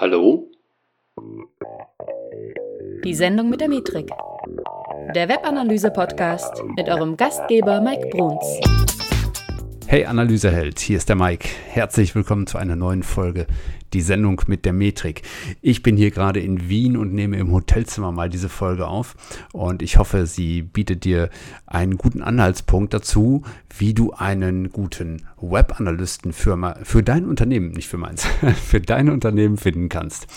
Hallo? Die Sendung mit der Metrik. Der Webanalyse-Podcast mit eurem Gastgeber Mike Bruns. Hey Analyseheld, hier ist der Mike. Herzlich willkommen zu einer neuen Folge, die Sendung mit der Metrik. Ich bin hier gerade in Wien und nehme im Hotelzimmer mal diese Folge auf und ich hoffe, sie bietet dir einen guten Anhaltspunkt dazu, wie du einen guten Webanalysten für, für dein Unternehmen, nicht für meins, für dein Unternehmen finden kannst.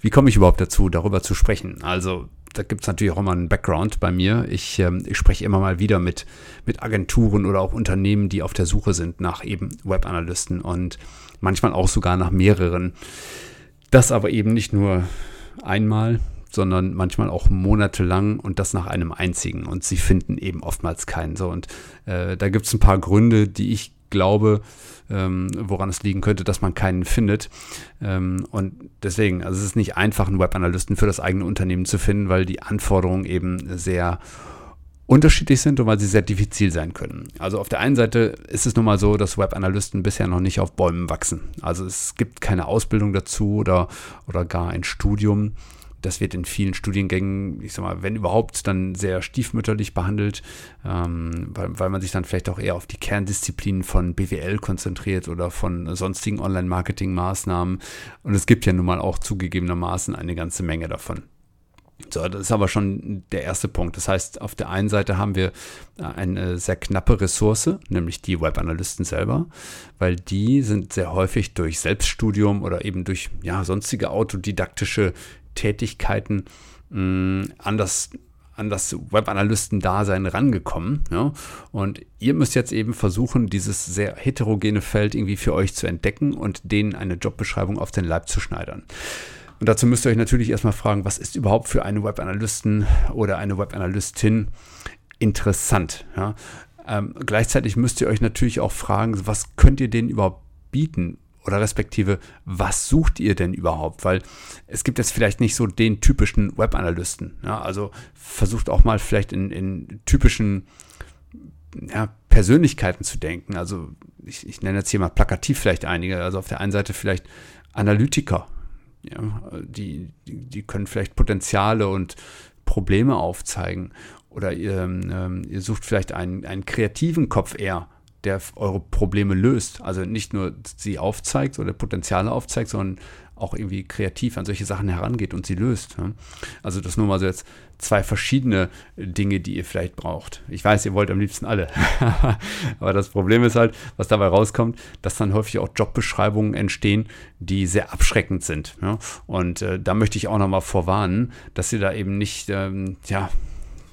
Wie komme ich überhaupt dazu, darüber zu sprechen? Also da gibt es natürlich auch immer einen Background bei mir. Ich, ähm, ich spreche immer mal wieder mit, mit Agenturen oder auch Unternehmen, die auf der Suche sind nach eben Webanalysten und manchmal auch sogar nach mehreren. Das aber eben nicht nur einmal, sondern manchmal auch monatelang und das nach einem einzigen. Und sie finden eben oftmals keinen. So, und äh, da gibt es ein paar Gründe, die ich glaube, ähm, woran es liegen könnte, dass man keinen findet. Ähm, und deswegen, also es ist nicht einfach, einen Webanalysten für das eigene Unternehmen zu finden, weil die Anforderungen eben sehr unterschiedlich sind und weil sie sehr diffizil sein können. Also auf der einen Seite ist es nun mal so, dass Webanalysten bisher noch nicht auf Bäumen wachsen. Also es gibt keine Ausbildung dazu oder, oder gar ein Studium. Das wird in vielen Studiengängen, ich sag mal, wenn überhaupt, dann sehr stiefmütterlich behandelt, ähm, weil, weil man sich dann vielleicht auch eher auf die Kerndisziplinen von BWL konzentriert oder von sonstigen Online-Marketing-Maßnahmen. Und es gibt ja nun mal auch zugegebenermaßen eine ganze Menge davon. So, das ist aber schon der erste Punkt. Das heißt, auf der einen Seite haben wir eine sehr knappe Ressource, nämlich die Webanalysten selber, weil die sind sehr häufig durch Selbststudium oder eben durch ja, sonstige autodidaktische Tätigkeiten mh, mm, an das an das Webanalysten-Dasein rangekommen. Ja? Und ihr müsst jetzt eben versuchen, dieses sehr heterogene Feld irgendwie für euch zu entdecken und denen eine Jobbeschreibung auf den Leib zu schneidern. Und dazu müsst ihr euch natürlich erstmal fragen, was ist überhaupt für einen Webanalysten oder eine Webanalystin interessant? Ja? Ähm, gleichzeitig müsst ihr euch natürlich auch fragen, was könnt ihr denen überhaupt bieten? Oder respektive, was sucht ihr denn überhaupt? Weil es gibt jetzt vielleicht nicht so den typischen Webanalysten. Ja? Also versucht auch mal vielleicht in, in typischen ja, Persönlichkeiten zu denken. Also ich, ich nenne jetzt hier mal plakativ vielleicht einige. Also auf der einen Seite vielleicht Analytiker, ja, die, die können vielleicht Potenziale und Probleme aufzeigen. Oder ihr, ähm, ihr sucht vielleicht einen, einen kreativen Kopf eher, der eure Probleme löst. Also nicht nur sie aufzeigt oder Potenziale aufzeigt, sondern auch irgendwie kreativ an solche Sachen herangeht und sie löst. Also das nur mal so jetzt zwei verschiedene Dinge, die ihr vielleicht braucht. Ich weiß, ihr wollt am liebsten alle. Aber das Problem ist halt, was dabei rauskommt, dass dann häufig auch Jobbeschreibungen entstehen, die sehr abschreckend sind. Und äh, da möchte ich auch nochmal vorwarnen, dass ihr da eben nicht, ähm, ja,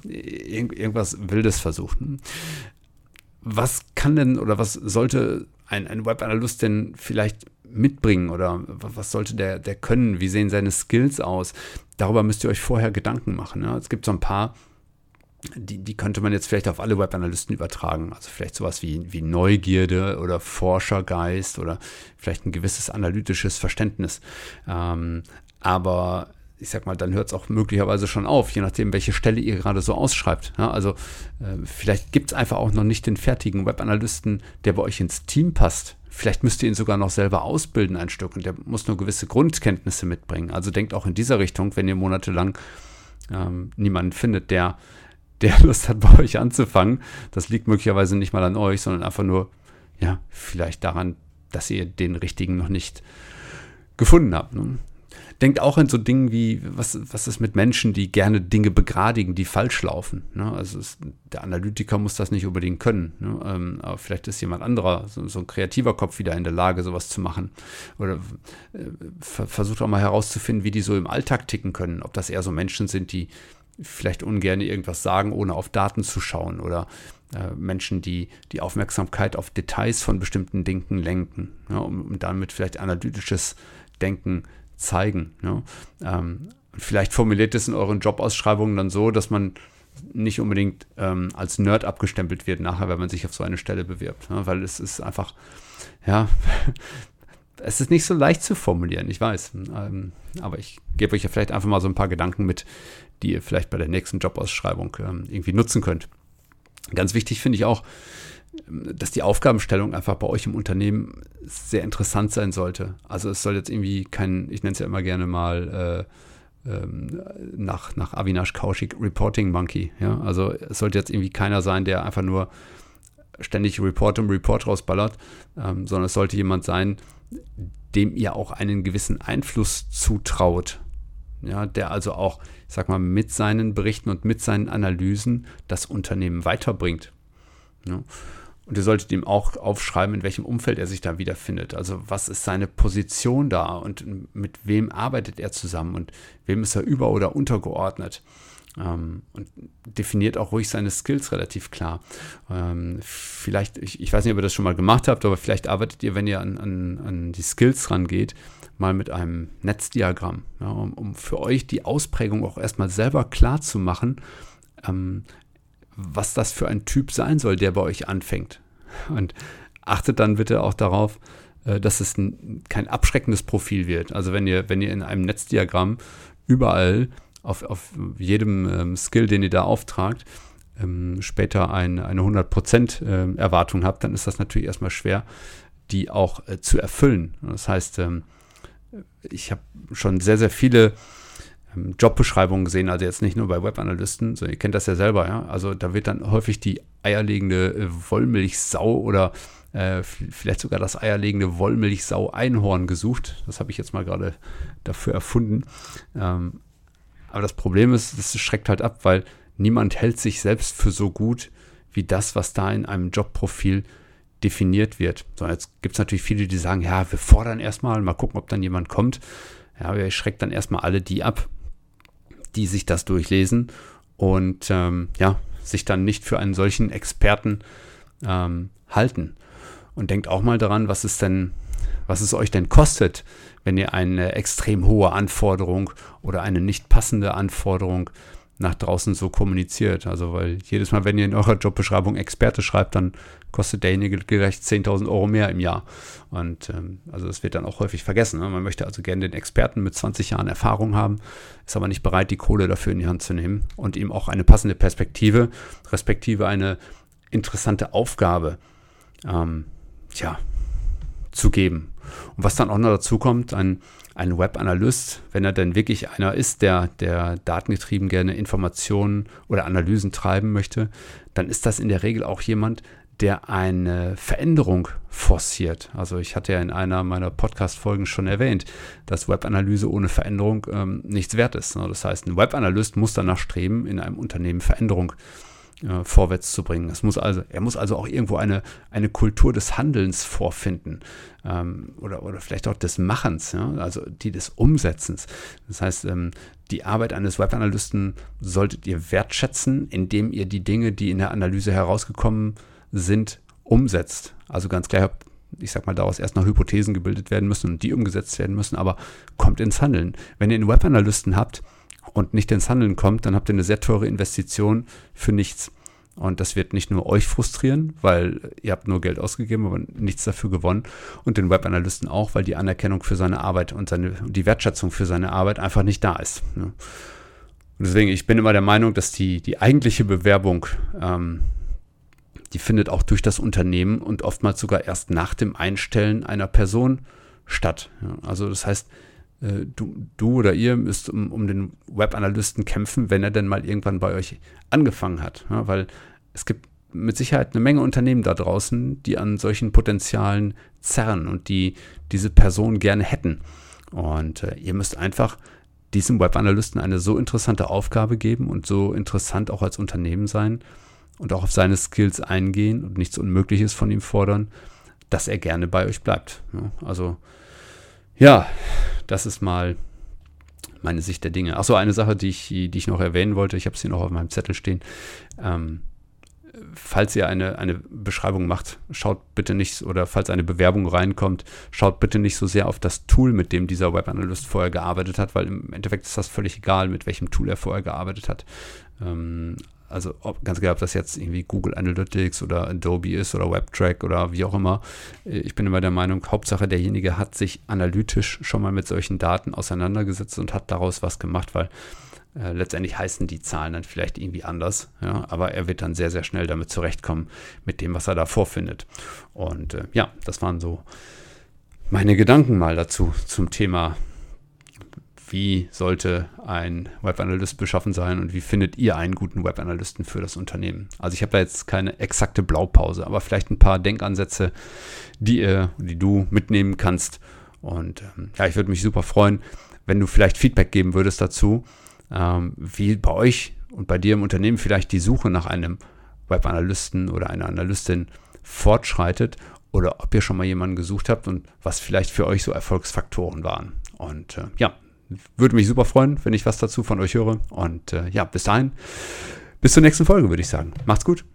irgendwas Wildes versuchen was kann denn oder was sollte ein, ein Webanalyst denn vielleicht mitbringen oder was sollte der, der können? Wie sehen seine Skills aus? Darüber müsst ihr euch vorher Gedanken machen. Ja? Es gibt so ein paar, die, die könnte man jetzt vielleicht auf alle Webanalysten übertragen. Also vielleicht sowas wie, wie Neugierde oder Forschergeist oder vielleicht ein gewisses analytisches Verständnis. Ähm, aber ich sag mal, dann hört es auch möglicherweise schon auf, je nachdem, welche Stelle ihr gerade so ausschreibt. Ja, also äh, vielleicht gibt es einfach auch noch nicht den fertigen Webanalysten, der bei euch ins Team passt. Vielleicht müsst ihr ihn sogar noch selber ausbilden ein Stück und der muss nur gewisse Grundkenntnisse mitbringen. Also denkt auch in dieser Richtung, wenn ihr monatelang ähm, niemanden findet, der, der Lust hat, bei euch anzufangen. Das liegt möglicherweise nicht mal an euch, sondern einfach nur, ja, vielleicht daran, dass ihr den richtigen noch nicht gefunden habt. Ne? Denkt auch in so Dingen wie, was, was ist mit Menschen, die gerne Dinge begradigen, die falsch laufen. Ne? Also es, der Analytiker muss das nicht unbedingt können. Ne? Ähm, aber vielleicht ist jemand anderer, so, so, ein kreativer Kopf wieder in der Lage, sowas zu machen. Oder äh, versucht auch mal herauszufinden, wie die so im Alltag ticken können. Ob das eher so Menschen sind, die vielleicht ungern irgendwas sagen, ohne auf Daten zu schauen. Oder äh, Menschen, die die Aufmerksamkeit auf Details von bestimmten Dingen lenken, ja, um, um damit vielleicht analytisches Denken zeigen. Ja? Ähm, vielleicht formuliert es in euren Jobausschreibungen dann so, dass man nicht unbedingt ähm, als Nerd abgestempelt wird nachher, wenn man sich auf so eine Stelle bewirbt. Ja? Weil es ist einfach, ja, es ist nicht so leicht zu formulieren, ich weiß. Ähm, aber ich gebe euch ja vielleicht einfach mal so ein paar Gedanken mit, die ihr vielleicht bei der nächsten Jobausschreibung ähm, irgendwie nutzen könnt. Ganz wichtig finde ich auch, dass die Aufgabenstellung einfach bei euch im Unternehmen sehr interessant sein sollte. Also es soll jetzt irgendwie kein, ich nenne es ja immer gerne mal äh, ähm, nach, nach Avinash Kaushik Reporting Monkey. Ja? Also es sollte jetzt irgendwie keiner sein, der einfach nur ständig Report um Report rausballert, ähm, sondern es sollte jemand sein, dem ihr auch einen gewissen Einfluss zutraut. Ja, der also auch, ich sag mal, mit seinen Berichten und mit seinen Analysen das Unternehmen weiterbringt. Ja. Und ihr solltet ihm auch aufschreiben, in welchem Umfeld er sich da wiederfindet. Also was ist seine Position da und mit wem arbeitet er zusammen und wem ist er über- oder untergeordnet. Ähm, und definiert auch ruhig seine Skills relativ klar. Ähm, vielleicht, ich, ich, weiß nicht, ob ihr das schon mal gemacht habt, aber vielleicht arbeitet ihr, wenn ihr an, an, an die Skills rangeht, mal mit einem Netzdiagramm, ja, um, um, für euch die Ausprägung auch erstmal selber klar zu machen, ähm, was das für ein Typ sein soll, der bei euch anfängt. Und achtet dann bitte auch darauf, äh, dass es ein, kein abschreckendes Profil wird. Also wenn ihr, wenn ihr in einem Netzdiagramm überall auf, auf jedem ähm, Skill, den ihr da auftragt, ähm, später ein, eine 100% äh, Erwartung habt, dann ist das natürlich erstmal schwer, die auch äh, zu erfüllen. Das heißt, ähm, ich habe schon sehr, sehr viele ähm, Jobbeschreibungen gesehen, also jetzt nicht nur bei Webanalysten, sondern ihr kennt das ja selber, ja. Also da wird dann häufig die eierlegende äh, Wollmilchsau oder äh, vielleicht sogar das eierlegende Wollmilchsau-Einhorn gesucht. Das habe ich jetzt mal gerade dafür erfunden. Ähm, aber das Problem ist, das schreckt halt ab, weil niemand hält sich selbst für so gut wie das, was da in einem Jobprofil definiert wird. So, jetzt gibt es natürlich viele, die sagen, ja, wir fordern erstmal, mal gucken, ob dann jemand kommt. Ja, aber ihr schreckt dann erstmal alle die ab, die sich das durchlesen und ähm, ja, sich dann nicht für einen solchen Experten ähm, halten. Und denkt auch mal daran, was es denn, was es euch denn kostet, wenn ihr eine extrem hohe Anforderung oder eine nicht passende Anforderung nach draußen so kommuniziert. Also, weil jedes Mal, wenn ihr in eurer Jobbeschreibung Experte schreibt, dann kostet derjenige gerecht 10.000 Euro mehr im Jahr. Und ähm, also das wird dann auch häufig vergessen. Ne? Man möchte also gerne den Experten mit 20 Jahren Erfahrung haben, ist aber nicht bereit, die Kohle dafür in die Hand zu nehmen und ihm auch eine passende Perspektive, respektive eine interessante Aufgabe, ähm, tja, zu geben. Und was dann auch noch dazu kommt, ein, ein Web-Analyst, wenn er denn wirklich einer ist, der, der datengetrieben gerne Informationen oder Analysen treiben möchte, dann ist das in der Regel auch jemand, der eine Veränderung forciert. Also ich hatte ja in einer meiner Podcast-Folgen schon erwähnt, dass Webanalyse ohne Veränderung ähm, nichts wert ist. Das heißt, ein Webanalyst muss danach streben, in einem Unternehmen Veränderung zu äh, vorwärts zu bringen. Es muss also, er muss also auch irgendwo eine, eine Kultur des Handelns vorfinden ähm, oder, oder vielleicht auch des Machens, ja? also die des Umsetzens. Das heißt, ähm, die Arbeit eines Webanalysten solltet ihr wertschätzen, indem ihr die Dinge, die in der Analyse herausgekommen sind, umsetzt. Also ganz klar, ich sag mal, daraus erst noch Hypothesen gebildet werden müssen und die umgesetzt werden müssen, aber kommt ins Handeln. Wenn ihr einen Webanalysten habt, und nicht ins Handeln kommt, dann habt ihr eine sehr teure Investition für nichts. Und das wird nicht nur euch frustrieren, weil ihr habt nur Geld ausgegeben, aber nichts dafür gewonnen. Und den Webanalysten auch, weil die Anerkennung für seine Arbeit und seine, die Wertschätzung für seine Arbeit einfach nicht da ist. Ne? Und deswegen, ich bin immer der Meinung, dass die, die eigentliche Bewerbung, ähm, die findet auch durch das Unternehmen und oftmals sogar erst nach dem Einstellen einer Person statt. Also das heißt, äh, du, du oder ihr müsst um, um den Webanalysten kämpfen, wenn er denn mal irgendwann bei euch angefangen hat. Ja, weil es gibt mit Sicherheit eine Menge Unternehmen da draußen, die an solchen Potenzialen zerren und die diese Person gerne hätten. Und äh, ihr müsst einfach diesem Webanalysten eine so interessante Aufgabe geben und so interessant auch als Unternehmen sein und auch auf seine Skills eingehen und nichts Unmögliches von ihm fordern, dass er gerne bei euch bleibt. Ja, also ja, das ist mal meine Sicht der Dinge. Achso, eine Sache, die ich, die ich noch erwähnen wollte, ich habe es hier noch auf meinem Zettel stehen. Ähm, falls ihr eine, eine Beschreibung macht, schaut bitte nicht, oder falls eine Bewerbung reinkommt, schaut bitte nicht so sehr auf das Tool, mit dem dieser Webanalyst vorher gearbeitet hat, weil im Endeffekt ist das völlig egal, mit welchem Tool er vorher gearbeitet hat. Ähm, also ob, ganz egal, ob das jetzt irgendwie Google Analytics oder Adobe ist oder WebTrack oder wie auch immer. Äh, ich bin immer der Meinung, Hauptsache derjenige hat sich analytisch schon mal mit solchen Daten auseinandergesetzt und hat daraus was gemacht, weil Äh, letztendlich heißen die Zahlen dann vielleicht irgendwie anders, ja, aber er wird dann sehr, sehr schnell damit zurechtkommen, mit dem, was er da vorfindet. Und äh, ja, das waren so meine Gedanken mal dazu, zum Thema, wie sollte ein Webanalyst beschaffen sein und wie findet ihr einen guten Webanalysten für das Unternehmen. Also ich habe da jetzt keine exakte Blaupause, aber vielleicht ein paar Denkansätze, die, ihr, die du mitnehmen kannst. Und ähm, ja, ich würde mich super freuen, wenn du vielleicht Feedback geben würdest dazu ähm, wie bei euch und bei dir im Unternehmen vielleicht die Suche nach einem Webanalysten oder einer Analystin fortschreitet oder ob ihr schon mal jemanden gesucht habt und was vielleicht für euch so Erfolgsfaktoren waren. Und äh, ja, würde mich super freuen, wenn ich was dazu von euch höre. Und äh, ja, bis dahin, bis zur nächsten Folge, würde ich sagen. Macht's gut.